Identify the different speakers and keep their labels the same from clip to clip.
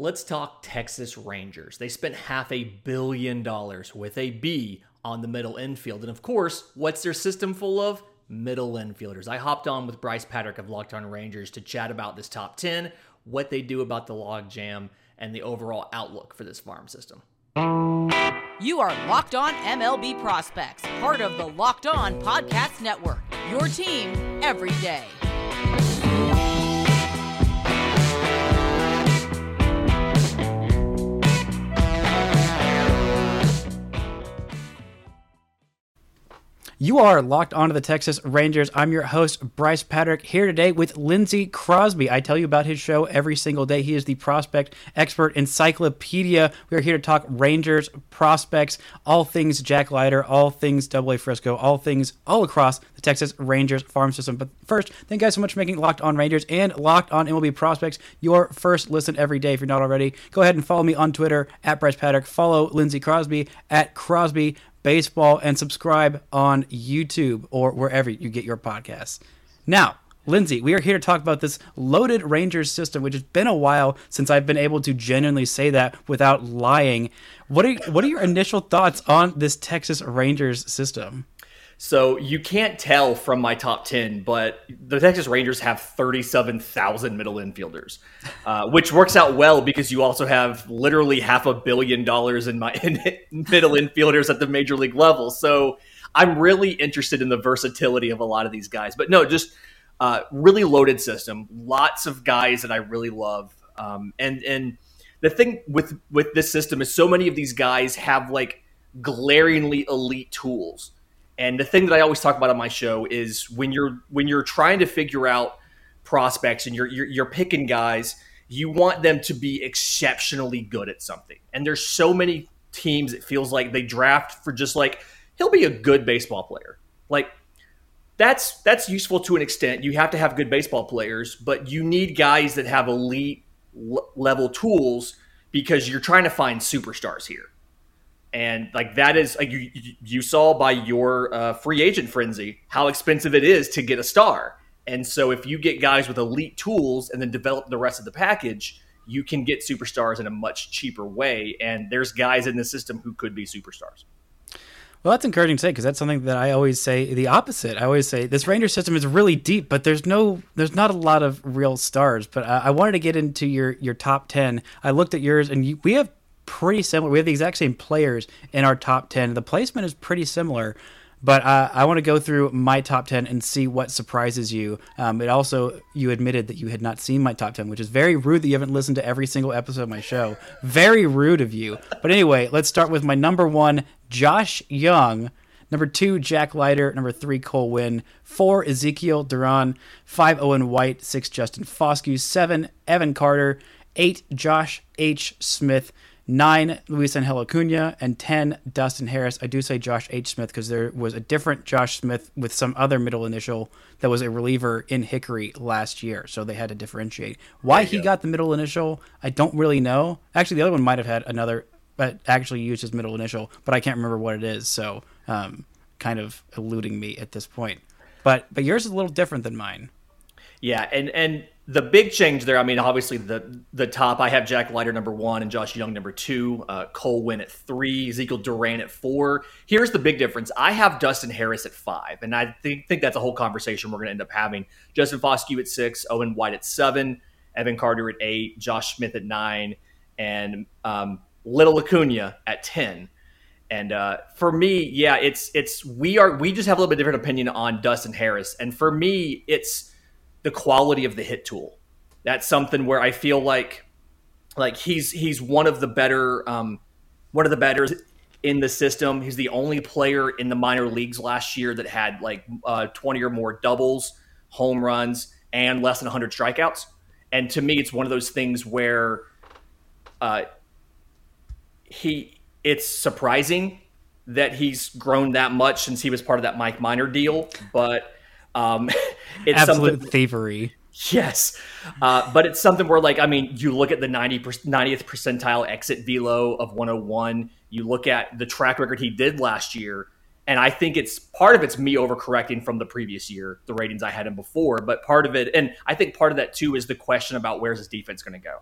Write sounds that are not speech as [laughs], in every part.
Speaker 1: Let's talk Texas Rangers. They spent half a billion dollars with a B on the middle infield. And of course, what's their system full of? Middle infielders. I hopped on with Bryce Patrick of Locked On Rangers to chat about this top 10, what they do about the log jam, and the overall outlook for this farm system.
Speaker 2: You are Locked On MLB Prospects, part of the Locked On Podcast Network. Your team every day.
Speaker 3: You are locked onto the Texas Rangers. I'm your host, Bryce Patrick, here today with Lindsey Crosby. I tell you about his show every single day. He is the prospect expert encyclopedia. We are here to talk Rangers, prospects, all things Jack Leiter, all things Double A Frisco, all things all across the Texas Rangers farm system. But first, thank you guys so much for making Locked On Rangers and Locked On MLB Prospects your first listen every day. If you're not already, go ahead and follow me on Twitter at Bryce Patrick. Follow Lindsey Crosby at Crosby baseball and subscribe on YouTube or wherever you get your podcasts. Now, Lindsey, we are here to talk about this loaded Rangers system, which has been a while since I've been able to genuinely say that without lying. What are what are your initial thoughts on this Texas Rangers system?
Speaker 1: So you can't tell from my top 10, but the Texas Rangers have 37,000 middle infielders, uh, which works out well because you also have literally half a billion dollars in my [laughs] in middle infielders at the major league level. So I'm really interested in the versatility of a lot of these guys. But no, just uh, really loaded system. Lots of guys that I really love. Um, and and the thing with with this system is so many of these guys have like glaringly elite tools and the thing that I always talk about on my show is when you're when you're trying to figure out prospects and you're, you're, you're picking guys, you want them to be exceptionally good at something. And there's so many teams it feels like they draft for just like he'll be a good baseball player. Like that's that's useful to an extent. You have to have good baseball players, but you need guys that have elite level tools because you're trying to find superstars here and like that is like you you saw by your uh, free agent frenzy how expensive it is to get a star and so if you get guys with elite tools and then develop the rest of the package you can get superstars in a much cheaper way and there's guys in the system who could be superstars
Speaker 3: well, that's encouraging to say because that's something that I always say the opposite. I always say this Ranger system is really deep, but there's no, there's not a lot of real stars. But I, I wanted to get into your your top ten. I looked at yours, and you, we have pretty similar. We have the exact same players in our top 10. The placement is pretty similar, but uh, I want to go through my top 10 and see what surprises you. Um, it also, you admitted that you had not seen my top 10, which is very rude that you haven't listened to every single episode of my show. Very rude of you. But anyway, let's start with my number one, Josh Jung. Number two, Jack Leiter. Number three, Cole Winn. Four, Ezekiel Duran. Five, Owen White. Six, Justin Foscue. Seven, Evan Carter. Eight, Josh H. Smith nine Luis Angel Acuna, and ten Dustin Harris. I do say Josh H. Smith because there was a different Josh Smith with some other middle initial that was a reliever in Hickory last year, so they had to differentiate. Why he go. got the middle initial, I don't really know. Actually, the other one might have had another, but actually used his middle initial, but I can't remember what it is. So, um, kind of eluding me at this point. But but yours is a little different than mine.
Speaker 1: Yeah, and and the big change there, I mean, obviously the the top, I have Jack Leiter number one and Josh Jung number two, uh, Cole Winn at three, Ezekiel Duran at four. Here's the big difference. I have Dustin Harris at five, and I think, think that's a whole conversation we're going to end up having. Justin Foscue at six, Owen White at seven, Evan Carter at eight, Josh Smith at nine, and um, Little Acuna at 10. And uh, for me, yeah, it's it's we are we just have a little bit different opinion on Dustin Harris, and for me, it's the quality of the hit tool. That's something where I feel like like he's he's one of the better um, one of the better in the system. He's the only player in the minor leagues last year that had like uh, 20 or more doubles, home runs, and less than 100 strikeouts. And to me, it's one of those things where uh, he it's surprising that he's grown that much since he was part of that Mike Minor deal, but um, [laughs]
Speaker 3: it's absolute thievery.
Speaker 1: Yes, uh, but it's something where, like, I mean, you look at the 90 90th percentile exit velo of 101. You look at the track record he did last year, and I think it's part of it's me overcorrecting from the previous year, the ratings I had him before. But part of it, and I think part of that too, is the question about where's his defense going to go.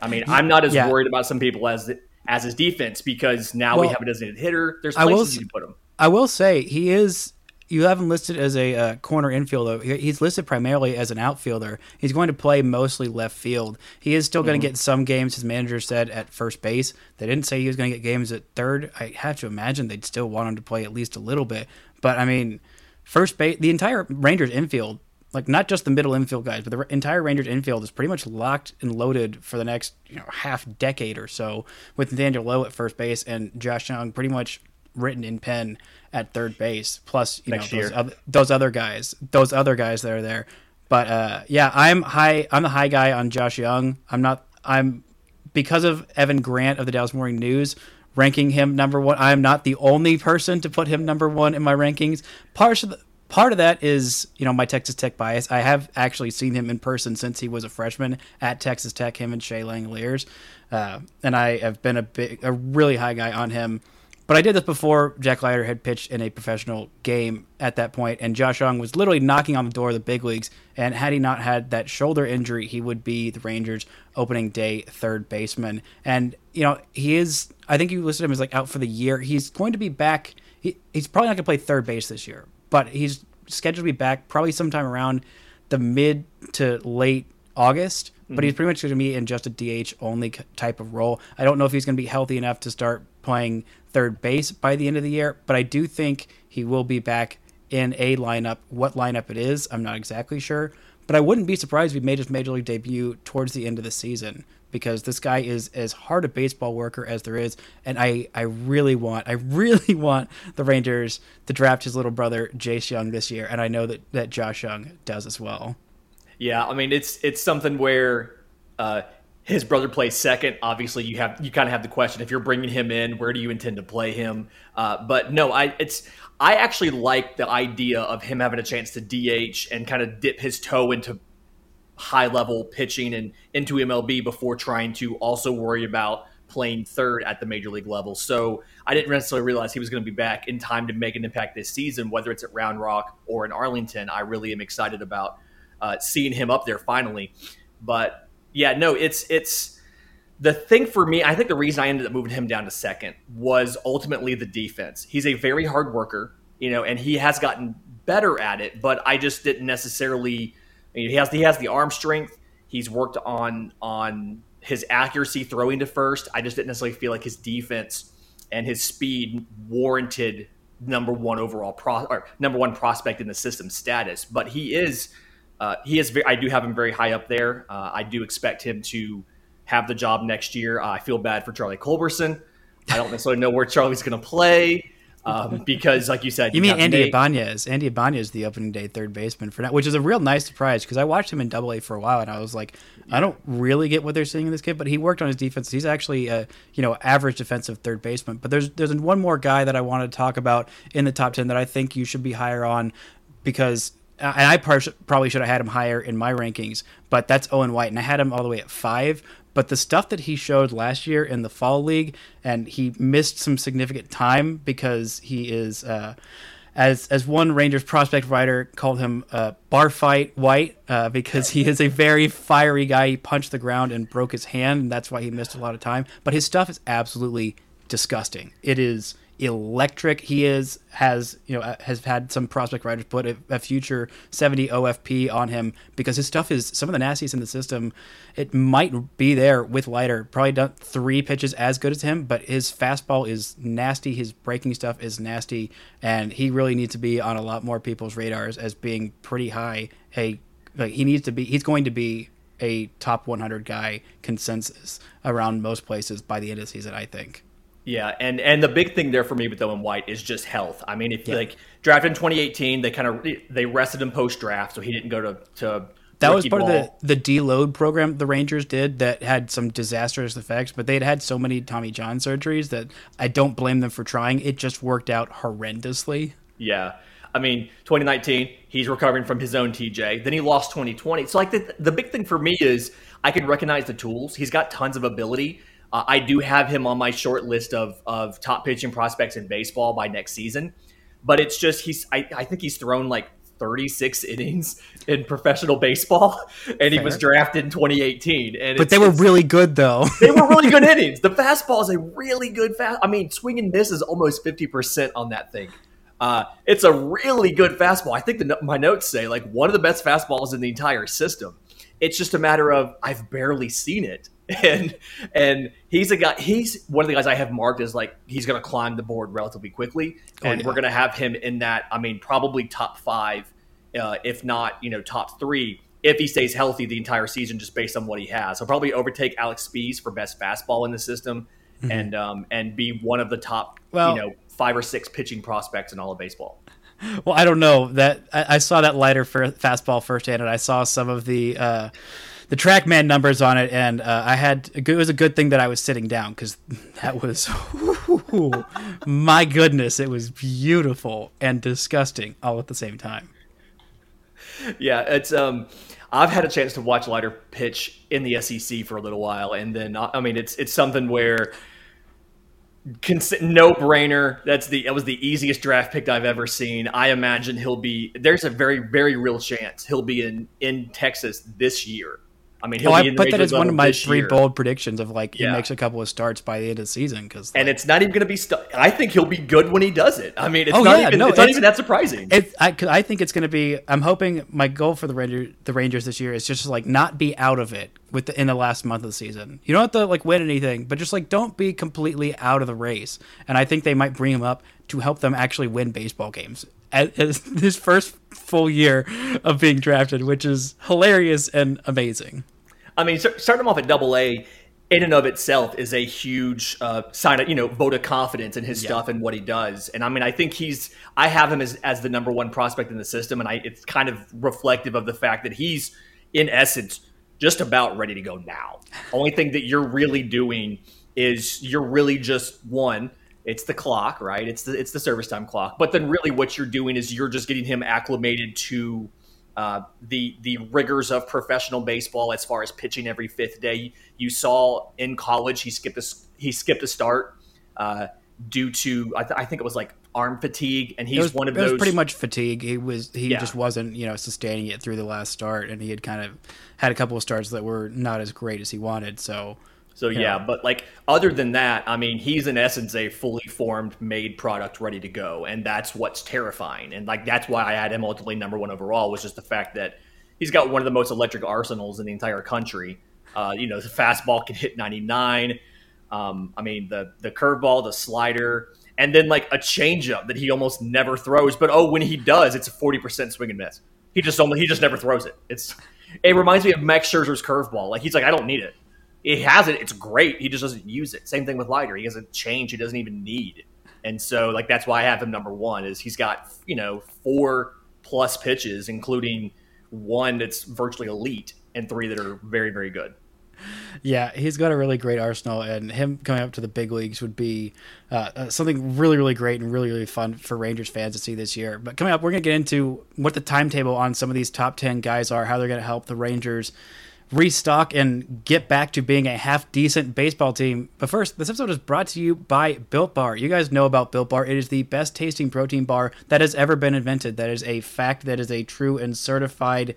Speaker 1: I mean, I'm not as
Speaker 3: Yeah.
Speaker 1: worried about some people as as his defense because now we have a designated hitter. There's
Speaker 3: I will
Speaker 1: places you can put him.
Speaker 3: I will say he is. You have him listed as a uh, corner infielder. He's listed primarily as an outfielder. He's going to play mostly left field. He is still going to get some games. His manager said at first base. They didn't say he was going to get games at third. I have to imagine they'd still want him to play at least a little bit. But I mean, first base, the entire Rangers infield, like not just the middle infield guys, but the entire Rangers infield is pretty much locked and loaded for the next you know half decade or so with Nathaniel Lowe at first base and Josh Jung pretty much written in pen at third base. Plus, you
Speaker 1: Next
Speaker 3: know those other, those other guys, those other guys that are there. But uh, yeah, I'm high. I'm the high guy on Josh Jung. I'm not. I'm because of Evan Grant of the Dallas Morning News ranking him number one. I'm not the only person to put him number one in my rankings. Part of the, part of that is you know my Texas Tech bias. I have actually seen him in person since he was a freshman at Texas Tech. Him and Shea Langeliers, uh, and I have been a big, a really high guy on him. But I did this before Jack Leiter had pitched in a professional game at that point, and Josh Jung was literally knocking on the door of the big leagues. And had he not had that shoulder injury, he would be the Rangers' opening day third baseman. And you know he is. I think you listed him as like out for the year. He's going to be back. He, he's probably not going to play third base this year, but he's scheduled to be back probably sometime around the mid to late August. But mm-hmm. he's pretty much going to be in just a DH only type of role. I don't know if he's going to be healthy enough to start playing third base by the end of the year, but I do think he will be back in a lineup. What lineup it is, I'm not exactly sure. But I wouldn't be surprised if he made his major league debut towards the end of the season because this guy is as hard a baseball worker as there is. And I, I really want, I [laughs] really want the Rangers to draft his little brother, Jace Jung, this year. And I know that, that Josh Jung does as well.
Speaker 1: Yeah, I mean it's it's something where uh, his brother plays second. Obviously, you have you kind of have the question if you're bringing him in, where do you intend to play him? Uh, but no, I it's I actually like the idea of him having a chance to DH and kind of dip his toe into high level pitching and into MLB before trying to also worry about playing third at the major league level. So I didn't necessarily realize he was going to be back in time to make an impact this season, whether it's at Round Rock or in Arlington. I really am excited about uh, seeing him up there finally. But yeah, no, it's it's the thing for me. I think the reason I ended up moving him down to second was ultimately the defense. He's a very hard worker, you know, and he has gotten better at it. But I just didn't necessarily. I mean, he has he has the arm strength. He's worked on on his accuracy throwing to first. I just didn't necessarily feel like his defense and his speed warranted number one overall pro or number one prospect in the system status. But he is uh, he is. Very, I do have him very high up there. Uh, I do expect him to have the job next year. Uh, I feel bad for Charlie Culberson. I don't necessarily know where Charlie's going to play um, [laughs] because, like you said,
Speaker 3: You mean Andy
Speaker 1: Nate-
Speaker 3: Ibanez? Andy Ibanez is the opening day third baseman for now, which is a real nice surprise because I watched him in Double A for a while and I was like, I don't really get what they're seeing in this kid, but he worked on his defense. He's actually a you know average defensive third baseman. But there's there's one more guy that I want to talk about in the top ten that I think you should be higher on because. And I probably should have had him higher in my rankings, but that's Owen White, and I had him all the way at five. But the stuff that he showed last year in the fall league, and he missed some significant time because he is, uh, as as one Rangers prospect writer called him, uh, bar fight White, uh, because he is a very fiery guy. He punched the ground and broke his hand, and that's why he missed a lot of time. But his stuff is absolutely disgusting. It is electric. He is has you know has had some prospect writers put a, a future 70 OFP on him because his stuff is some of the nastiest in the system. It might be there with Leiter. Probably done three pitches as good as him, but his fastball is nasty. His breaking stuff is nasty, and he really needs to be on a lot more people's radars as being pretty high. Hey, like he needs to be. He's going to be a top 100 guy consensus around most places by the end of the season. I think.
Speaker 1: Yeah, and and the big thing there for me with Owen White is just health. I mean, if you like drafted in 2018, they kind of they rested him post draft, so he didn't go to to
Speaker 3: That was part of
Speaker 1: ball.
Speaker 3: the the deload program the Rangers did that had some disastrous effects, but they'd had so many Tommy John surgeries that I don't blame them for trying. It just worked out horrendously.
Speaker 1: Yeah. I mean, 2019, he's recovering from his own TJ. Then he lost 2020. So, like, the, the big thing for me is I can recognize the tools. He's got tons of ability. Uh, I do have him on my short list of, of top pitching prospects in baseball by next season. But it's just, he's, I, I think he's thrown like 36 [laughs] innings in professional baseball, and he was drafted in 2018. And
Speaker 3: But [laughs] they were really good though. [laughs]
Speaker 1: they were really good innings. The fastball is a really good fast. I mean, swing and miss is almost 50% on that thing. Uh, it's a really good fastball. I think the, my notes say like one of the best fastballs in the entire system. It's just a matter of I've barely seen it, [laughs] and and he's a guy. He's one of the guys I have marked as like he's going to climb the board relatively quickly,
Speaker 3: Oh,
Speaker 1: and
Speaker 3: yeah.
Speaker 1: we're going to have him in that. I mean, probably top five, uh, if not you know top three, if he stays healthy the entire season, just based on what he has. He'll probably overtake Alex Speas for best fastball in the system, and um, and be one of the top
Speaker 3: Mm-hmm. Well-
Speaker 1: you know five or six pitching prospects in all of baseball.
Speaker 3: Well, I don't know that I, I saw that Leiter for fastball firsthand, and I saw some of the uh, the TrackMan numbers on it, and uh, I had it was a good thing that I was sitting down because that was [laughs] my goodness, it was beautiful and disgusting all at the same time.
Speaker 1: Yeah, it's um I've had a chance to watch Leiter pitch in the SEC for a little while, and then I mean it's it's something where no brainer. That's the that was the easiest draft pick I've ever seen. I imagine he'll be there's a very very real chance he'll be in in Texas this year. I mean, he'll
Speaker 3: Oh,
Speaker 1: be
Speaker 3: I put that as one of my three
Speaker 1: year.
Speaker 3: bold predictions of like he makes a couple of starts by the end of the season because
Speaker 1: and it's not even going to be. Stu- I think he'll be good when he does it. I mean, it's
Speaker 3: Oh,
Speaker 1: not
Speaker 3: yeah,
Speaker 1: even.
Speaker 3: no,
Speaker 1: it's not even that surprising.
Speaker 3: It, I, I think it's going to be. I'm hoping my goal for the Ranger, the Rangers this year is just like not be out of it with the, in the last month of the season. You don't have to like win anything, but just like don't be completely out of the race. And I think they might bring him up to help them actually win baseball games as, as his first full year of being drafted, which is hilarious and amazing.
Speaker 1: I mean, starting him off at Double A, in and of itself, is a huge uh, sign of you know vote of confidence in his stuff and what he does. And I mean, I think he's. I have him as as the number one prospect in the system, and I it's kind of reflective of the fact that he's in essence just about ready to go now. Only thing that you're really doing is you're really just one. It's the clock, right? It's the it's the service time clock. But then really, what you're doing is you're just getting him acclimated to uh, the the rigors of professional baseball as far as pitching every fifth day. You saw in college he skipped a he skipped a start uh, due to I, th- I think it was like arm fatigue, and he's
Speaker 3: was,
Speaker 1: one of
Speaker 3: it
Speaker 1: those.
Speaker 3: was pretty much fatigue. He was he
Speaker 1: Yeah.
Speaker 3: just wasn't you know sustaining it through the last start, and he had kind of had a couple of starts that were not as great as he wanted. So
Speaker 1: So yeah, but like other than that, I mean, he's in essence a fully formed, made product ready to go, and that's what's terrifying. And like that's why I had him ultimately number one overall was just the fact that he's got one of the most electric arsenals in the entire country. Uh, you know, the fastball can hit 99. Um, I mean, the the curveball, the slider, and then like a changeup that he almost never throws. But oh, when he does, it's a 40% swing and miss. He just almost he just never throws it. It's it reminds me of Max Scherzer's curveball. Like he's like, I don't need it he has it. It's great. He just doesn't use it. Same thing with Leiter. He has a change he doesn't even need. And so, like, that's why I have him number one. Is he's got you know four plus pitches, including one that's virtually elite and three that are very very good.
Speaker 3: Yeah, he's got a really great arsenal, and him coming up to the big leagues would be uh, uh, something really, really great and really, really fun for Rangers fans to see this year. But coming up, we're going to get into what the timetable on some of these top 10 guys are, how they're going to help the Rangers restock and get back to being a half decent baseball team. But first, this episode is brought to you by Built Bar. You guys know about Built Bar. It is the best tasting protein bar that has ever been invented. That is a fact. That is a true and certified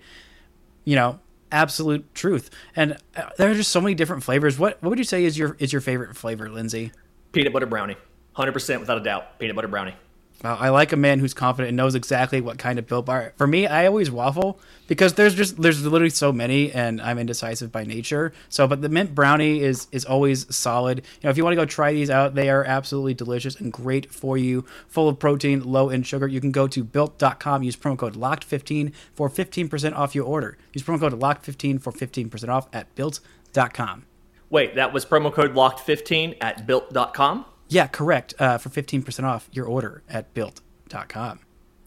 Speaker 3: you know absolute truth and uh, there are just so many different flavors what what would you say is your is your favorite flavor lindsay
Speaker 1: Peanut butter brownie, hundred percent without a doubt. Peanut butter brownie.
Speaker 3: Well, I like a man who's confident and knows exactly what kind of built bar. For me, I always waffle because there's just there's literally so many, and I'm indecisive by nature. So, but the mint brownie is is always solid. You know, if you want to go try these out, they are absolutely delicious and great for you. Full of protein, low in sugar. You can go to built.com, use promo code locked15 for 15% off your order. Use promo code locked15 for 15% off at built.com.
Speaker 1: Wait, that was promo code locked fifteen at built.com.
Speaker 3: Yeah, correct. Uh, for 15% off your order at built.com.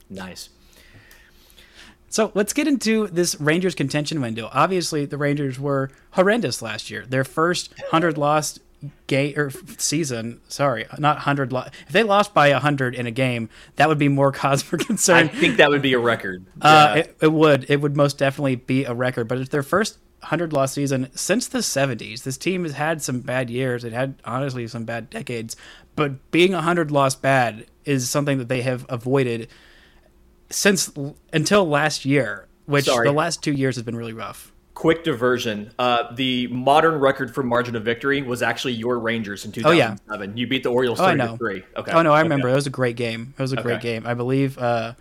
Speaker 1: Nice.
Speaker 3: So let's get into this Rangers contention window. Obviously, the Rangers were horrendous last year. Their first hundred lost game or season. Sorry, not hundred. Lo- if they lost by hundred in a game, that would be more cause for [laughs] concern.
Speaker 1: I think that would be a record.
Speaker 3: Uh,
Speaker 1: Yeah.
Speaker 3: it, it would. It would most definitely be a record. But it's their first hundred loss season since the seventies. This team has had some bad years. It had honestly some bad decades. But being hundred loss bad is something that they have avoided since until last year, which
Speaker 1: Sorry.
Speaker 3: the last two years has been really rough.
Speaker 1: Quick diversion. Uh, the modern record for margin of victory was actually your Rangers in
Speaker 3: Oh, yeah.
Speaker 1: 2007. You beat the Orioles
Speaker 3: Oh, I
Speaker 1: 30
Speaker 3: know.
Speaker 1: to 3. Okay.
Speaker 3: Oh no, I
Speaker 1: Okay.
Speaker 3: remember. It was a great game. It was a great game. I believe. Uh,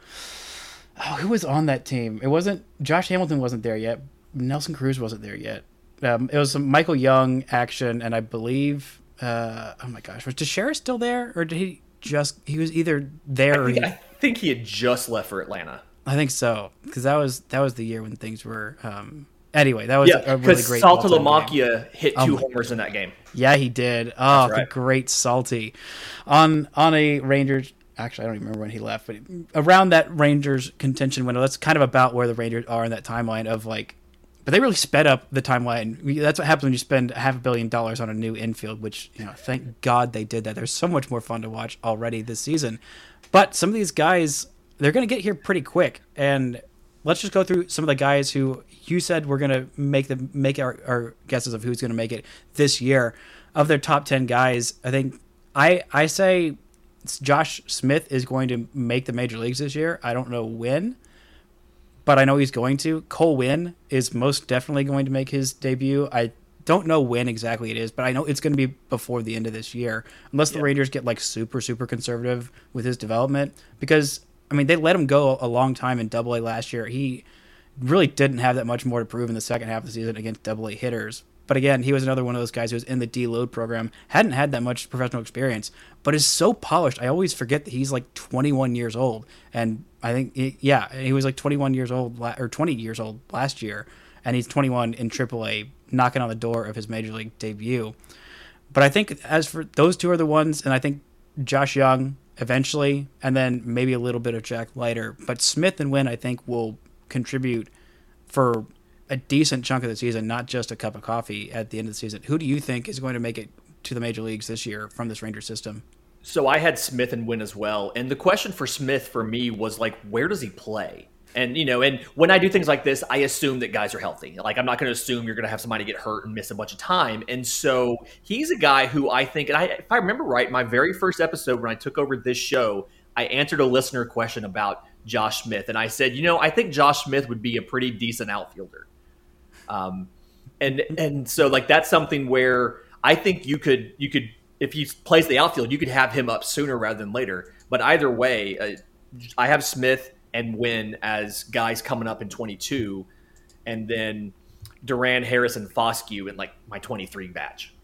Speaker 3: oh, who was on that team? It wasn't Josh Hamilton. wasn't there yet. Nelson Cruz wasn't there yet. Um, it was some Michael Young action, and I believe. Uh, oh my gosh, was Teixeira still there, or did he just? He was either there or
Speaker 1: I
Speaker 3: he.
Speaker 1: think, I think he had just left for Atlanta.
Speaker 3: I think so, because that was that was the year when things were. Um, anyway, that was
Speaker 1: Yeah,
Speaker 3: a really great.
Speaker 1: Salta. Lamacchia hit
Speaker 3: Oh
Speaker 1: two
Speaker 3: my
Speaker 1: homers in that game.
Speaker 3: Yeah, he did. Oh,
Speaker 1: right.
Speaker 3: the great Salty. On on a Rangers actually I don't even remember when he left, but around that Rangers contention window, that's kind of about where the Rangers are in that timeline of like but they really sped up the timeline. That's what happens when you spend half a billion dollars on a new infield, which, you know, thank God they did that. They're so much more fun to watch already this season. But some of these guys, they're going to get here pretty quick. And let's just go through some of the guys who you said we're going to make the make our, our guesses of who's going to make it this year. Of their top 10 guys, I think I I say Josh Smith is going to make the major leagues this year. I don't know when, but I know he's going to. Cole Winn is most definitely going to make his debut. I don't know when exactly it is, but I know it's going to be before the end of this year, unless the Rangers get like super super conservative with his development. Because I mean, they let him go a long time in Double A last year. He really didn't have that much more to prove in the second half of the season against Double A hitters. But again, he was another one of those guys who was in the deload program, hadn't had that much professional experience, but is so polished. I always forget that he's like 21 years old, and I think he- yeah, he was like 21 years old or 20 years old last year, and he's 21 in AAA, knocking on the door of his major league debut. But I think as for those two are the ones, and I think Josh Jung eventually, and then maybe a little bit of Jack Leiter. But Smith and Winn, I think, will contribute for a decent chunk of the season, not just a cup of coffee at the end of the season. Who do you think is going to make it to the major leagues this year from this Ranger system?
Speaker 1: So I had Smith and Winn as well. And the question for Smith for me was like, where does he play? And you know, and when I do things like this, I assume that guys are healthy. Like I'm not going to assume you're going to have somebody get hurt and miss a bunch of time. And so he's a guy who I think, and I, if I remember right, my very first episode when I took over this show, I answered a listener question about Josh Smith, and I said, you know, I think Josh Smith would be a pretty decent outfielder. Um, and and so like that's something where I think you could you could if he plays the outfield, you could have him up sooner rather than later. But either way, uh, I have Smith and Winn as guys coming up in 22, and then Duran, Harris, and Foscue in like my 23 batch.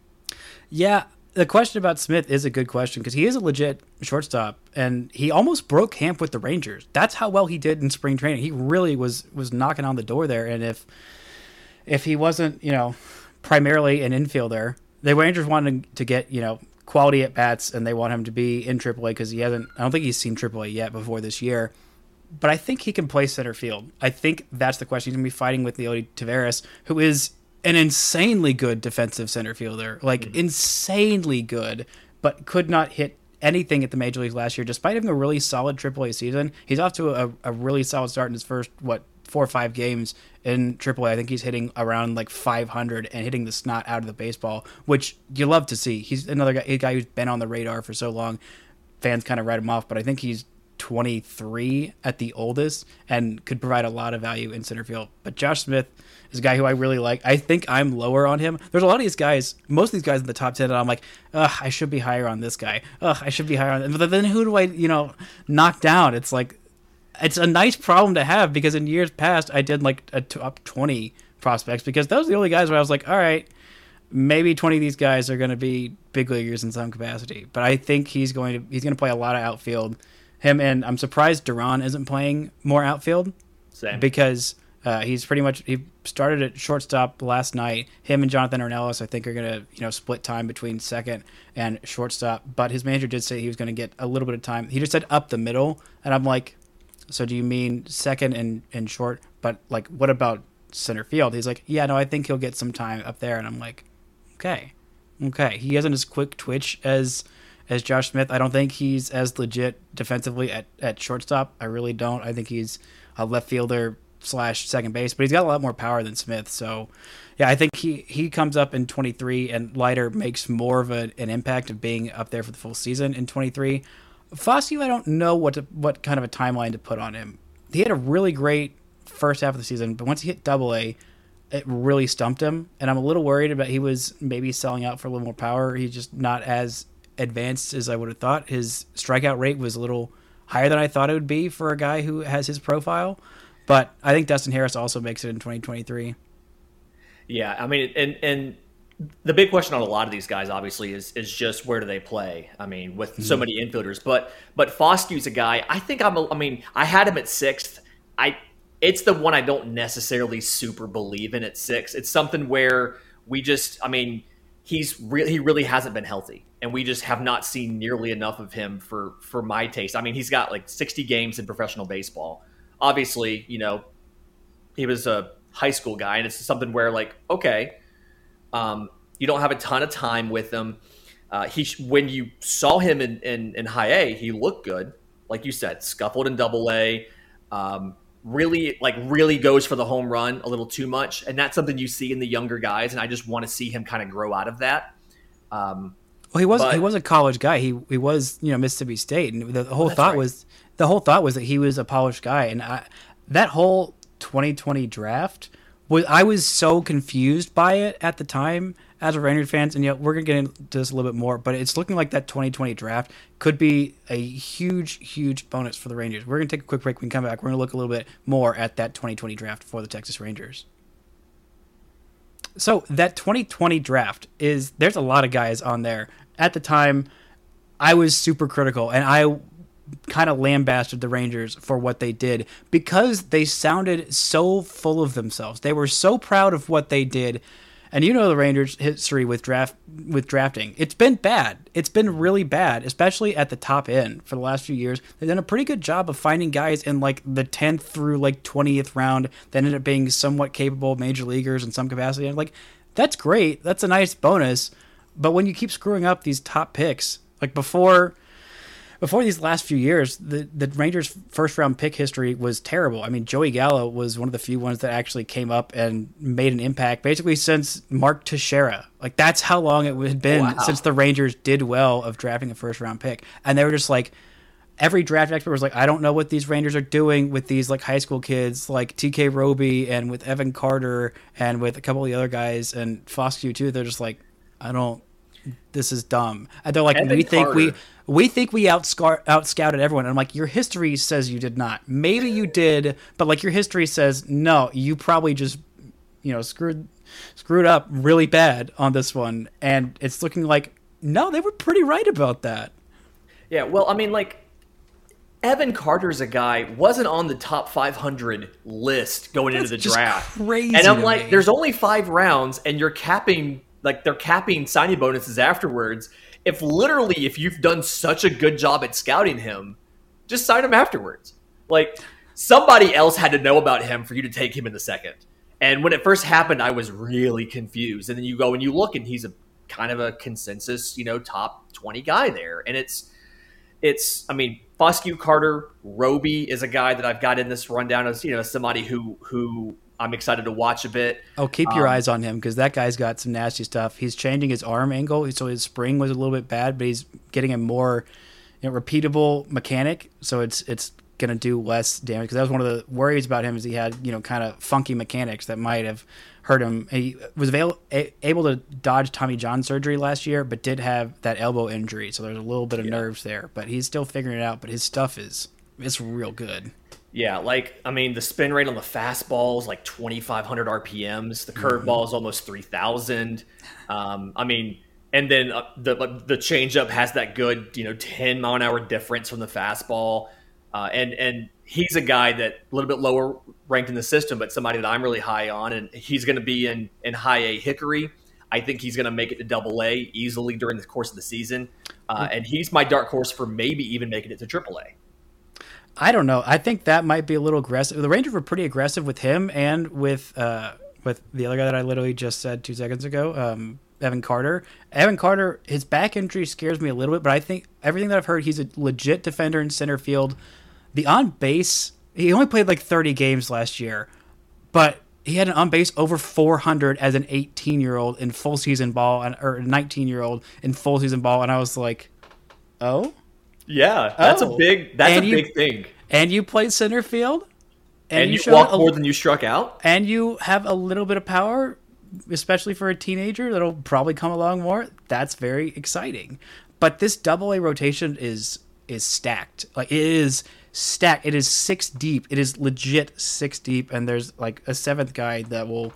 Speaker 3: Yeah, the question about Smith is a good question because he is a legit shortstop, and he almost broke camp with the Rangers. That's how well he did in spring training. He really was was knocking on the door there, and if if he wasn't, you know, primarily an infielder, the Rangers wanted to get you know quality at bats, and they want him to be in AAA because he hasn't. I don't think he's seen AAA yet before this year. But I think he can play center field. I think that's the question. He's gonna be fighting with Leody Taveras, who is an insanely good defensive center fielder, like mm-hmm. insanely good, but could not hit anything at the major leagues last year, despite having a really solid AAA season. He's off to a, a really solid start in his first what four or five games in AAA. I think he's hitting around like 500 and hitting the snot out of the baseball, which you love to see. He's another guy, a guy who's been on the radar for so long. Fans kind of write him off, but I think he's 23 at the oldest and could provide a lot of value in center field. But Josh Smith is a guy who I really like. I think I'm lower on him. There's a lot of these guys, most of these guys in the top 10, and I'm like, ugh, I should be higher on this guy. Ugh, I should be higher on. But then who do I, you know, knock down? It's like, it's a nice problem to have because in years past I did like a top 20 prospects because those are the only guys where I was like, all right, maybe 20 of these guys are going to be big leaguers in some capacity. But I think he's going to he's going to play a lot of outfield. Him and I'm surprised Duran isn't playing more outfield
Speaker 1: Same.
Speaker 3: because uh, he's pretty much he started at shortstop last night. Him and Jonathan Ornelas, I think, are gonna you know split time between second and shortstop. But his manager did say he was gonna get a little bit of time. He just said up the middle, and I'm like, so do you mean second and and short? But like, what about center field? He's like, yeah, no, I think he'll get some time up there. And I'm like, okay, okay. He hasn't as quick twitch as as Josh Smith. I don't think he's as legit defensively at, at shortstop. I really don't. I think he's a left fielder slash second base, but he's got a lot more power than Smith. So, yeah, I think he, he comes up in 23, and Leiter makes more of a, an impact of being up there for the full season in 23. Foscue, I don't know what to, what kind of a timeline to put on him he had a really great first half of the season, but once he hit Double A, it really stumped him, and I'm a little worried about he was maybe selling out for a little more power. He's just not as advanced as I would have thought. His strikeout rate was a little higher than I thought it would be for a guy who has his profile. But I think Dustin Harris also makes it in 2023.
Speaker 1: Yeah, I mean, and and the big question on a lot of these guys, obviously, is is just where do they play? I mean, with mm-hmm. so many infielders, but but Foscue's a guy. I think I'm. A, I mean, I had him at sixth. I it's the one I don't necessarily super believe in at six. It's something where we just. I mean, he's really he really hasn't been healthy, and we just have not seen nearly enough of him for for my taste. I mean, he's got like 60 games in professional baseball. Obviously, you know, he was a high school guy, and it's something where like okay um, you don't have a ton of time with him. Uh, he when you saw him in, in, in high A, he looked good, like you said, scuffled in double A. Um, really like really goes for the home run a little too much, and that's something you see in the younger guys. And I just want to see him kind of grow out of that. Um,
Speaker 3: well, he was but, he was a college guy. He he was you know Mississippi State, and the, the whole thought right. was the whole thought was that he was a polished guy, and I, that whole 2020 draft was I was so confused by it at the time as a Rangers fans, and yet we're gonna get into this a little bit more. But it's looking like that 2020 draft could be a huge, huge bonus for the Rangers. We're gonna take a quick break. When we come back, we're gonna look a little bit more at that 2020 draft for the Texas Rangers. So that 2020 draft is there's a lot of guys on there. At the time, I was super critical, and I kind of lambasted the Rangers for what they did because they sounded so full of themselves. They were so proud of what they did. And you know the Rangers' history with draft with drafting. It's been bad. It's been really bad, especially at the top end for the last few years. They've done a pretty good job of finding guys in like the 10th through like 20th round that ended up being somewhat capable major leaguers in some capacity. And like that's great. That's a nice bonus. But when you keep screwing up these top picks, like before before these last few years, the the Rangers' first round pick history was terrible. I mean, Joey Gallo was one of the few ones that actually came up and made an impact, basically since Mark Teixeira. Like that's how long it had been wow. since the Rangers did well of drafting a first round pick, and they were just like. Every draft expert was like, I don't know what these Rangers are doing with these like high school kids, like TK Roby and with Evan Carter and with a couple of the other guys and Foscue too. They're just like, I don't this is dumb. And they're like, Evan we think we we think we outscar- outscouted everyone. And I'm like, your history says you did not. Maybe you did, but like your history says no. You probably just you know screwed screwed up really bad on this one, and it's looking like no, they were pretty right about that.
Speaker 1: Yeah, well, I mean, like Evan Carter's a guy wasn't on the top 500 list going That's into the draft.
Speaker 3: Crazy
Speaker 1: and I'm like,
Speaker 3: me.
Speaker 1: there's only five rounds, and you're capping like they're capping signing bonuses afterwards. If literally, if you've done such a good job at scouting him, just sign him afterwards. Like somebody else had to know about him for you to take him in the second. And when it first happened, I was really confused. And then you go and you look, and he's a kind of a consensus, you know, top twenty guy there. And it's it's I mean, Foscue Carter, Roby is a guy that I've got in this rundown as you know somebody who who I'm excited to watch a bit.
Speaker 3: Oh, keep your um, eyes on him because that guy's got some nasty stuff. He's changing his arm angle, so his spring was a little bit bad, but he's getting a more you know, repeatable mechanic, so it's it's gonna do less damage. Because that was one of the worries about him is he had you know kind of funky mechanics that might have hurt him. He was avail- a- able to dodge Tommy John surgery last year, but did have that elbow injury, so there's a little bit of yeah. nerves there. But he's still figuring it out. But his stuff is it's real good.
Speaker 1: Yeah, like I mean, the spin rate on the fastball is like 2,500 RPMs. The curveball mm-hmm. is almost 3,000. Um, I mean, and then uh, the the changeup has that good, you know, 10 mile an hour difference from the fastball. Uh, and and he's a guy that a little bit lower ranked in the system, but somebody that I'm really high on, and he's going to be in in high A Hickory. I think he's going to make it to Double A easily during the course of the season, uh, and he's my dark horse for maybe even making it to Triple A.
Speaker 3: I don't know. I think that might be a little aggressive. The Rangers were pretty aggressive with him and with uh, with the other guy that I literally just said two seconds ago, um, Evan Carter. Evan Carter, his back injury scares me a little bit, but I think everything that I've heard, he's a legit defender in center field. The on base, he only played like 30 games last year, but he had an on base over 400 as an 18 year old in full season ball, and or 19 year old in full season ball, and I was like, oh.
Speaker 1: Yeah, that's oh. a big that's and a you, big thing.
Speaker 3: And you played center field?
Speaker 1: and,
Speaker 3: you
Speaker 1: you,
Speaker 3: showed
Speaker 1: walk more than you struck out.
Speaker 3: and you have a little bit of power, especially for a teenager that'll probably come along more. That's very exciting. But this double A rotation is is stacked. Like it is stacked. It is six deep. It is legit six deep, and there's like a seventh guy that will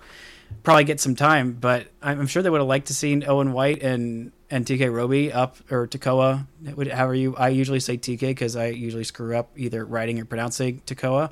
Speaker 3: probably get some time. But I'm I'm sure they would have liked to seen Owen White and and TK Roby up or. Would- However you, I usually say TK because I usually screw up either writing or pronouncing Tekoa.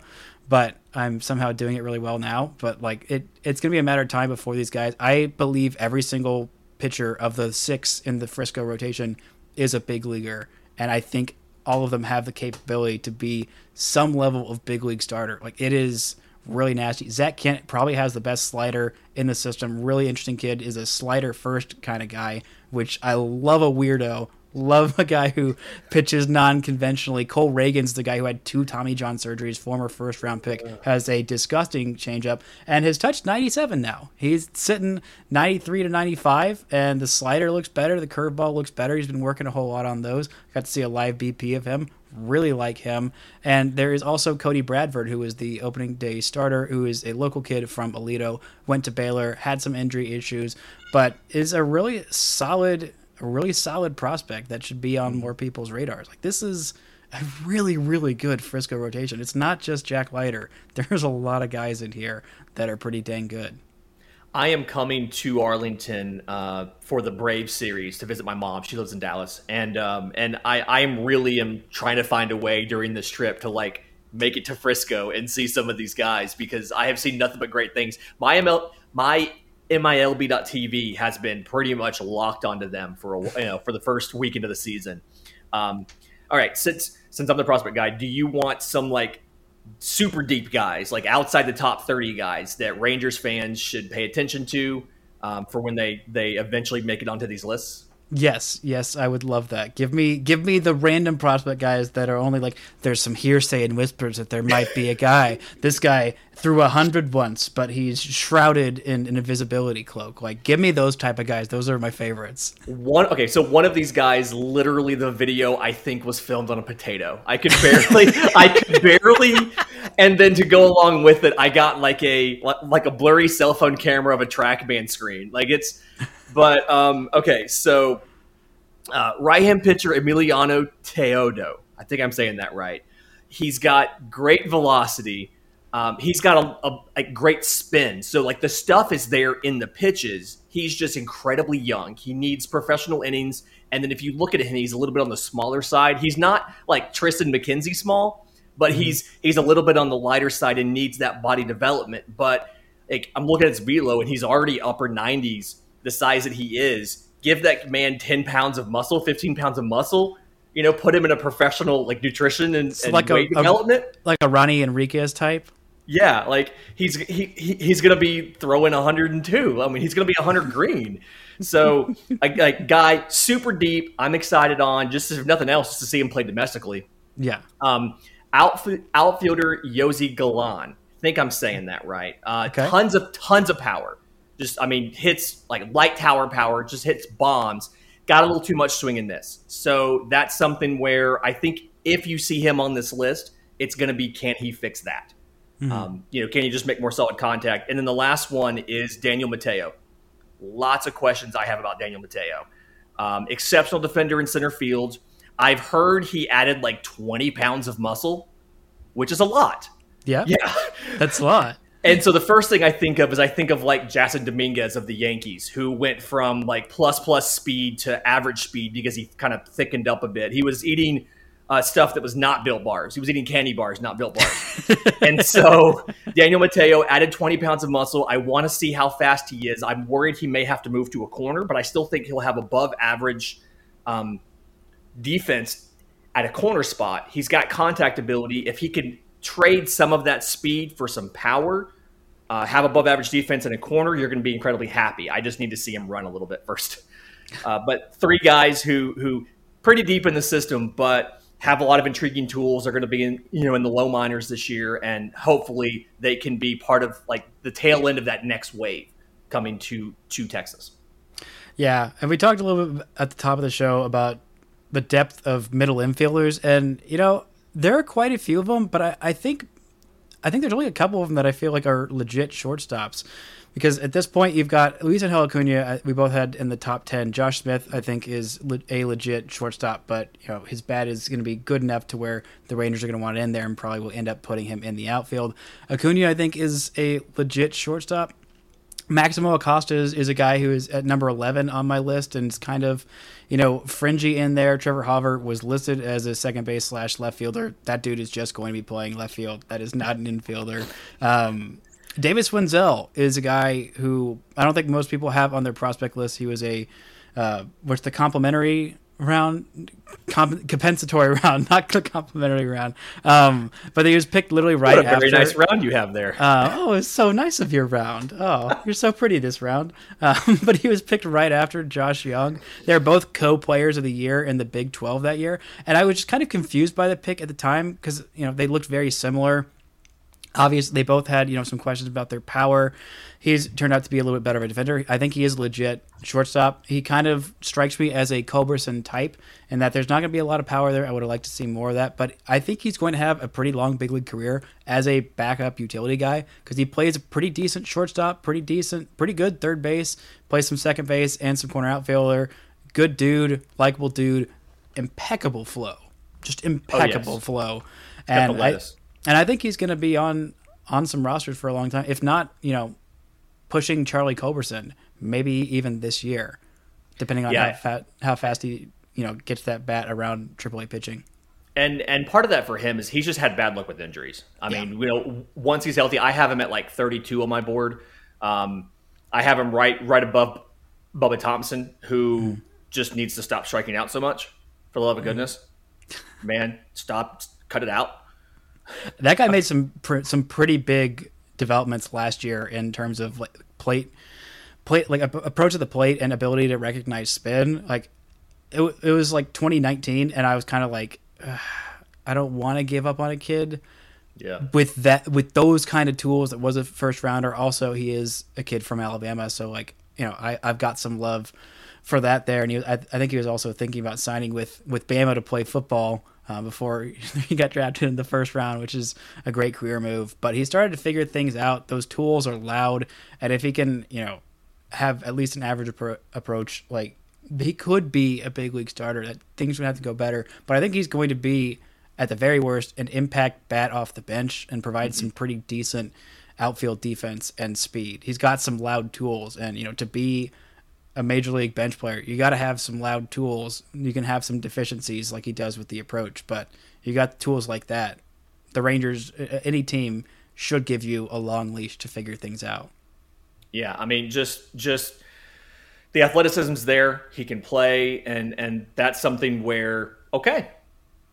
Speaker 3: But I'm somehow doing it really well now. But like it, it's gonna be a matter of time before these guys. I believe every single pitcher of the six in the Frisco rotation is a big leaguer, and I think all of them have the capability to be some level of big league starter. Like it is really nasty. Zach Kent probably has the best slider in the system. Really interesting kid. Is a slider first kind of guy, which I love a weirdo. Love a guy who pitches non-conventionally. Cole Ragans the guy who had two Tommy John surgeries, former first-round pick, has a disgusting changeup and has touched 97 now. He's sitting 93 to 95, and the slider looks better. The curveball looks better. He's been working a whole lot on those. Got to see a live BP of him really like him. And there is also Cody Bradford, who is the opening day starter, who is a local kid from Aledo, went to Baylor, had some injury issues, but is a really solid, a really solid prospect that should be on more people's radars. Like this is a really, really good Frisco rotation. It's not just Jack Leiter. [laughs] There's a lot of guys in here that are pretty dang good.
Speaker 1: I am coming to Arlington uh, for the Brave series to visit my mom. She lives in Dallas, and um, and I I am really am trying to find a way during this trip to like make it to Frisco and see some of these guys because I have seen nothing but great things. My ML my MILB.TV has been pretty much locked onto them for a you know for the first week into the season. Um, all right, since since I'm the prospect guy, do you want some like super deep guys, like outside the top 30 guys that Rangers fans should pay attention to um, for when they they eventually make it onto these lists?
Speaker 3: Yes, yes, I would love that. Give me give me the random prospect guys that are only like there's some hearsay and whispers that there might be a guy. [laughs] This guy threw a hundred once, but he's shrouded in an invisibility cloak. Like give me those type of guys. Those are my favorites.
Speaker 1: One okay, so one of these guys, literally the video I think was filmed on a potato. I could barely, [laughs] I could barely, and then to go along with it, I got like a like a blurry cell phone camera of a TrackMan screen. Like it's, but um, okay, so uh, right hand pitcher Emiliano Teodo. I think I'm saying that right. He's got great velocity. Um, he's got a, a, a great spin. So, like, the stuff is there in the pitches. He's just incredibly young. He needs professional innings. And then if you look at him, he's a little bit on the smaller side. He's not like Triston McKenzie small, but he's he's a little bit on the lighter side and needs that body development. But like, I'm looking at his velo, and he's already upper 90s, the size that he is. Give that man 10 pounds of muscle, 15 pounds of muscle. You know, put him in a professional like nutrition and, and
Speaker 3: like a-
Speaker 1: weight
Speaker 3: a-
Speaker 1: development.
Speaker 3: Like a Ronny Henriquez type.
Speaker 1: Yeah, like he's he, he he's gonna be throwing 102. I mean, he's gonna be 100 green. So, [laughs] like, like guy, super deep. I'm excited on just if nothing else, just to see him play domestically.
Speaker 3: Yeah.
Speaker 1: Um, outf- outfielder Yosy Galan. I think I'm saying that right. Uh,
Speaker 3: Okay.
Speaker 1: Tons of tons of power. Just I mean, hits like light tower power. Just hits bombs. Got a little too much swing in this. So that's something where I think if you see him on this list, it's going to be can he fix that? Um, you know, can he just make more solid contact? And then the last one is Daniel Mateo. Lots of questions I have about Daniel Mateo. Um, exceptional defender in center field. I've heard he added like 20 pounds of muscle, which is a lot.
Speaker 3: Yeah.
Speaker 1: Yeah.
Speaker 3: That's a lot.
Speaker 1: And so the first thing I think of is I think of like Jasson Dominguez of the Yankees, who went from like plus plus speed to average speed because he kind of thickened up a bit. He was eating uh, stuff that was not built bars. He was eating candy bars, not built bars. [laughs] and so Daniel Mateo added 20 pounds of muscle. I want to see how fast he is. I'm worried he may have to move to a corner, but I still think he'll have above average um, defense at a corner spot. He's got contact ability. If he can trade some of that speed for some power, uh, have above average defense in a corner, you're going to be incredibly happy. I just need to see him run a little bit first. [laughs] Uh, but three guys who who pretty deep in the system, but have a lot of intriguing tools. Are going to be in you know in the low minors this year, and hopefully they can be part of like the tail end of that next wave coming to to Texas.
Speaker 3: Yeah, and we talked a little bit at the top of the show about the depth of middle infielders, and you know there are quite a few of them, but I, I think I think there's only a couple of them that I feel like are legit shortstops. Because at this point, you've got Luis Angel Acuna. uh, We both had in the top ten. Josh Smith, I think, is a legit shortstop, but you know his bat is going to be good enough to where the Rangers are going to want it in there, and probably will end up putting him in the outfield. Acuna, I think, is a legit shortstop. Maximo Acosta is, is a guy who is at number 11 on my list and it's kind of, you know, fringy in there. Trevor Hauver was listed as a second base slash left fielder. That dude is just going to be playing left field. That is not an infielder. Um, Davis Wendzel is a guy who I don't think most people have on their prospect list. He was a, uh, what's the complimentary round, comp- compensatory [laughs] round, not the complimentary round. Um, but he was picked literally right
Speaker 1: What a very
Speaker 3: after.
Speaker 1: nice round you have there.
Speaker 3: Uh, oh, it's so nice of your round. Oh, [laughs] you're so pretty this round. Um, [laughs] but he was picked right after Josh Jung. They're both co-players of the year in the Big 12 that year, and I was just kind of confused by the pick at the time because you know they looked very similar. Obviously, they both had you know some questions about their power. He's turned out to be a little bit better of a defender. I think he is legit shortstop. He kind of strikes me as a Culberson type, and that there's not going to be a lot of power there. I would have liked to see more of that, but I think he's going to have a pretty long big league career as a backup utility guy because he plays a pretty decent shortstop, pretty decent, pretty good third base, plays some second base and some corner outfielder. Good dude, likable dude, impeccable flow, just impeccable flow, and
Speaker 1: the
Speaker 3: I. and I think he's going to be on on some rosters for a long time. If not, you know, pushing Charlie Culberson, maybe even this year, depending on
Speaker 1: Yeah.
Speaker 3: how fat how fast he you know gets that bat around AAA pitching.
Speaker 1: And and part of that for him is he's just had bad luck with injuries. I
Speaker 3: Yeah.
Speaker 1: mean, you know, once he's healthy, I have him at like 32 on my board. Um, I have him right right above Bubba Thompson, who
Speaker 3: Mm-hmm.
Speaker 1: just needs to stop striking out so much. For the love of goodness, man, stop, cut it out.
Speaker 3: That guy made some pr- some pretty big developments last year in terms of like plate plate like ap- approach to the plate and ability to recognize spin. Like it, w- it was like 2019, and I was kind of like, I don't want to give up on a kid.
Speaker 1: Yeah,
Speaker 3: with that with those kind of tools that was a first rounder also he is a kid from alabama so like you know I, i've got some love for that there and he, I, I think he was also thinking about signing with with bama to play football uh, before [laughs] he got drafted in the first round which is a great career move. But he started to figure things out. Those tools are loud. And if he can you know have at least an average appro- approach like he could be a big league starter that things would have to go better. But i think he's going to be at the very worst, an impact bat off the bench and provide some pretty decent outfield defense and speed. He's got some loud tools, and you know to be a major league bench player, you got to have some loud tools. You can have some deficiencies like he does with the approach, but you got tools like that. The Rangers, any team, should give you a long leash to figure things out.
Speaker 1: yeah. I mean, just just the athleticism's there. He can play, and and that's something where okay,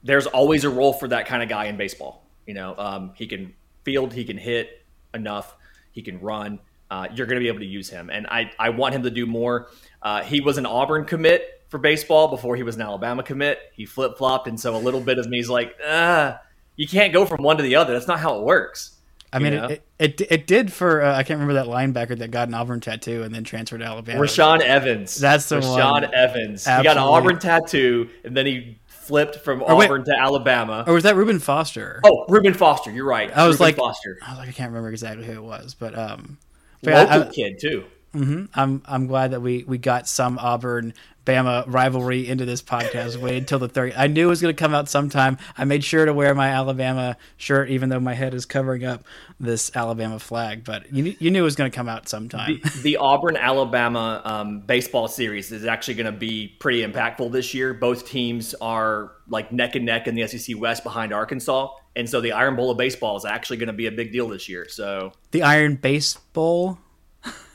Speaker 1: there's always a role for that kind of guy in baseball. You know, um, he can field, he can hit enough, he can run. Uh, you're going to be able to use him, and I I want him to do more. Uh, he was an Auburn commit for baseball before he was an Alabama commit. He flip flopped, and so a little bit of me is like, ah, you can't go from one to the other. That's not how it works.
Speaker 3: I mean, it, it it did for uh, I can't remember that linebacker that got an Auburn tattoo and then transferred to Alabama.
Speaker 1: Rashaan Evans.
Speaker 3: That's the
Speaker 1: Rashaan
Speaker 3: one.
Speaker 1: Evans. He got an Auburn tattoo, and then he flipped from
Speaker 3: Or wait.
Speaker 1: Auburn to Alabama.
Speaker 3: or was that Reuben Foster?
Speaker 1: Oh, Reuben Foster. You're right.
Speaker 3: I was
Speaker 1: Reuben
Speaker 3: like,
Speaker 1: Foster,
Speaker 3: I was like, I can't remember exactly who it was, but um, but
Speaker 1: local
Speaker 3: I,
Speaker 1: kid too. Mm-hmm.
Speaker 3: I'm I'm glad that we we got some Auburn Bama rivalry into this podcast. Wait until the third. I knew it was going to come out sometime. I made sure to wear my Alabama shirt, even though my head is covering up this Alabama flag. But you knew- you knew it was going to come out sometime.
Speaker 1: The, the Auburn Alabama um, baseball series is actually going to be pretty impactful this year. Both teams are like neck and neck in the SEC West behind Arkansas, and so the Iron Bowl of baseball is actually going to be a big deal this year. So
Speaker 3: the Iron Base Bowl.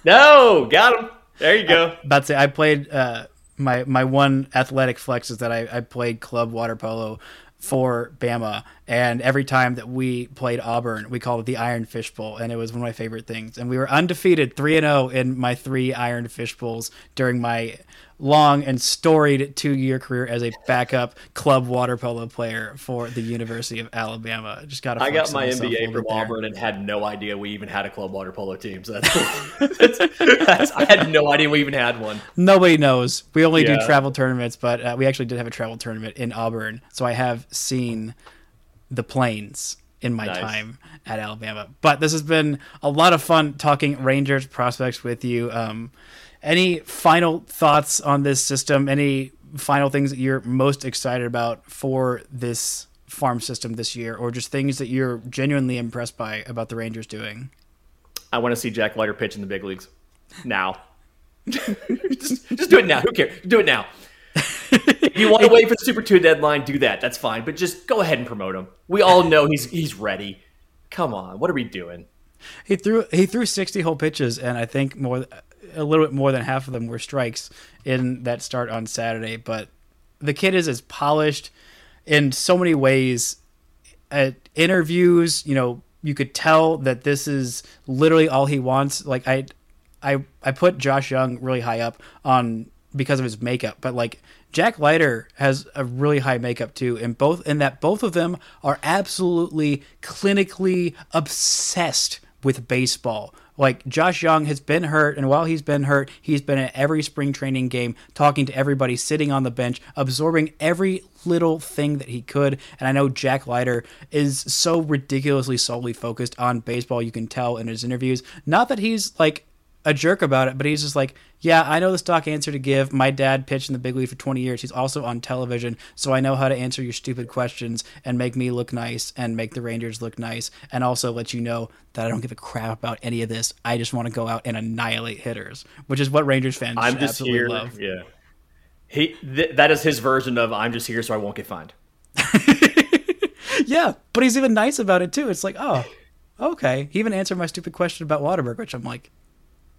Speaker 1: no, got him. There you go.
Speaker 3: about to say I played uh, my my one athletic flex is that I, I played club water polo for Bama, and every time that we played Auburn, we called it the Iron Fish Bowl, and it was one of my favorite things. And we were undefeated, three and zero in my three Iron Fish Bowls during my long and storied two year career as a backup club water polo player for the University of Alabama. Just got
Speaker 1: I got my MBA from Auburn and had no idea we even had a club water polo team. So that's, [laughs] that's, that's I had no idea we even had one.
Speaker 3: Nobody knows. We only do travel tournaments, but uh, we actually did have a travel tournament in Auburn. So I have seen the plains in my
Speaker 1: Nice.
Speaker 3: time at Alabama. But this has been a lot of fun talking Rangers prospects with you. Um, any final thoughts on this system? Any final things that you're most excited about for this farm system this year, or just things that you're genuinely impressed by about the Rangers doing?
Speaker 1: I want to see Jack Leiter pitch in the big leagues now. [laughs] just, just do it now. Who cares? Do it now. if you want to wait for the Super Two deadline, do that. That's fine. But just go ahead and promote him. We all know he's he's ready. Come on, what are we doing?
Speaker 3: He threw he threw 60 whole pitches, and I think more a little bit more than half of them were strikes in that start on Saturday. But the kid is as polished in so many ways. At interviews, you know, you could tell that this is literally all he wants. Like I, I, I put Josh Jung really high up on because of his makeup, but like Jack Leiter has a really high makeup too, and both in that both of them are absolutely clinically obsessed with baseball. Like Josh Jung has been hurt, and while he's been hurt, he's been at every spring training game, talking to everybody, sitting on the bench, absorbing every little thing that he could. And I know Jack Leiter is so ridiculously solely focused on baseball. You can tell in his interviews. Not that he's like a jerk about it, but he's just like, yeah, I know the stock answer to give. My dad pitched in the big league for 20 years. He's also on television, so I know how to answer your stupid questions and make me look nice and make the Rangers look nice, and also let you know that I don't give a crap about any of this. I just want to go out and annihilate hitters, which is what Rangers fans
Speaker 1: I'm just
Speaker 3: absolutely
Speaker 1: here.
Speaker 3: love.
Speaker 1: Yeah. He th- that is his version of I'm just here so I won't get fined. [laughs]
Speaker 3: Yeah, but he's even nice about it too. It's like, oh, okay. He even answered my stupid question about Whataburger, which I'm like, there you go.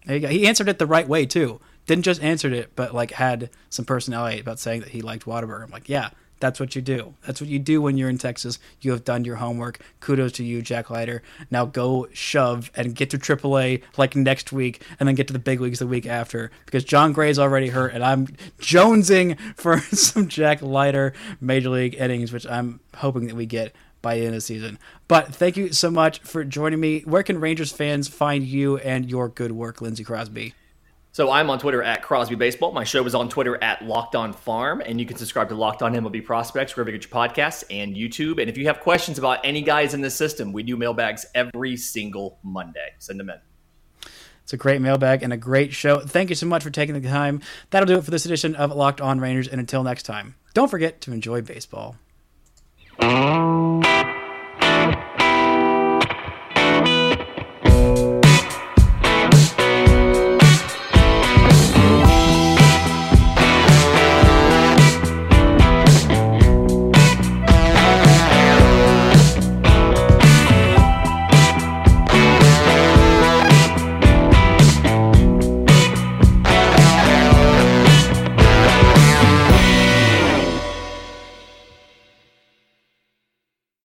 Speaker 3: He answered it the right way too. Didn't just answered it, but like had some personality about saying that he liked Whataburger. I'm like, yeah, that's what you do. That's what you do when you're in Texas. You have done your homework. Kudos to you, Jack Leiter. Now go shove and get to AAA like next week, and then get to the big leagues the week after because Jon Gray's already hurt, and I'm jonesing [laughs] for some Jack Leiter major league innings, which I'm hoping that we get by the end of the season. But thank you so much for joining me. Where can Rangers fans find you and your good work, Lindsey Crosby?
Speaker 1: So I'm on Twitter at Crosby Baseball. My show is on Twitter at Locked On Farm, and you can subscribe to Locked On MLB Prospects wherever you get your podcasts and YouTube. And if you have questions about any guys in the system, we do mailbags every single Monday. Send them in.
Speaker 3: It's a great mailbag and a great show. Thank you so much for taking the time. That'll do it for this edition of Locked On Rangers. And until next time, don't forget to enjoy baseball. Mm-hmm.